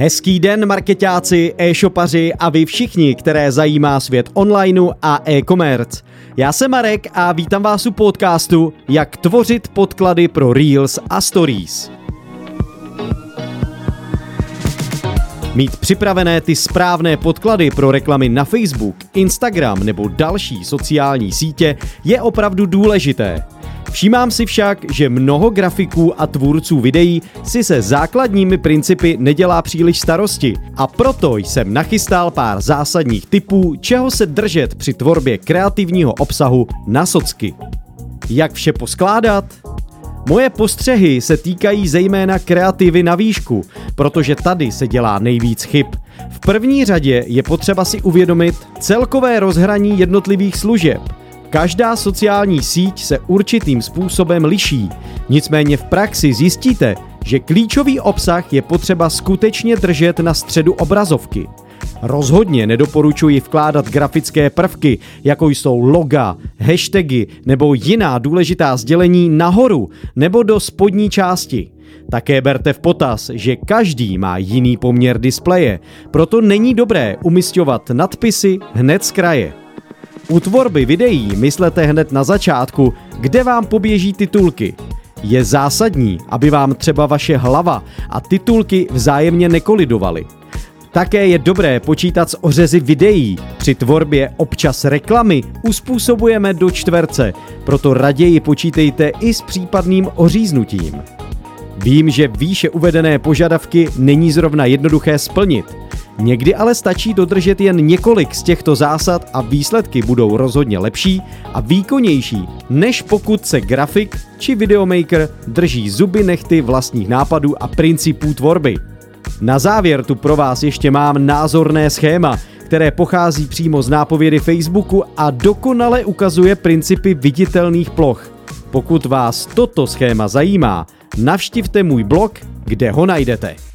Hezký den, marketáci, e-shopaři a vy všichni, které zajímá svět onlineu a e-commerce. Já jsem Marek a vítám vás u podcastu Jak tvořit podklady pro Reels a Stories. Mít připravené ty správné podklady pro reklamy na Facebook, Instagram nebo další sociální sítě je opravdu důležité. Všímám si však, že mnoho grafiků a tvůrců videí si se základními principy nedělá příliš starosti a proto jsem nachystal pár zásadních typů, čeho se držet při tvorbě kreativního obsahu na socky. Jak vše poskládat? Moje postřehy se týkají zejména kreativy na výšku, protože tady se dělá nejvíc chyb. V první řadě je potřeba si uvědomit celkové rozhraní jednotlivých služeb – Každá sociální síť se určitým způsobem liší, nicméně v praxi zjistíte, že klíčový obsah je potřeba skutečně držet na středu obrazovky. Rozhodně nedoporučuji vkládat grafické prvky, jako jsou loga, hashtagy nebo jiná důležitá sdělení nahoru nebo do spodní části. Také berte v potaz, že každý má jiný poměr displeje, proto není dobré umistovat nadpisy hned z kraje. U tvorby videí myslete hned na začátku, kde vám poběží titulky. Je zásadní, aby vám třeba vaše hlava a titulky vzájemně nekolidovaly. Také je dobré počítat s ořezy videí. Při tvorbě občas reklamy uspůsobujeme do čtverce, proto raději počítejte i s případným oříznutím. Vím, že výše uvedené požadavky není zrovna jednoduché splnit. Někdy ale stačí dodržet jen několik z těchto zásad a výsledky budou rozhodně lepší a výkonnější, než pokud se grafik či videomaker drží zuby nechty vlastních nápadů a principů tvorby. Na závěr tu pro vás ještě mám názorné schéma, které pochází přímo z nápovědy Facebooku a dokonale ukazuje principy viditelných ploch. Pokud vás toto schéma zajímá, navštivte můj blog, kde ho najdete.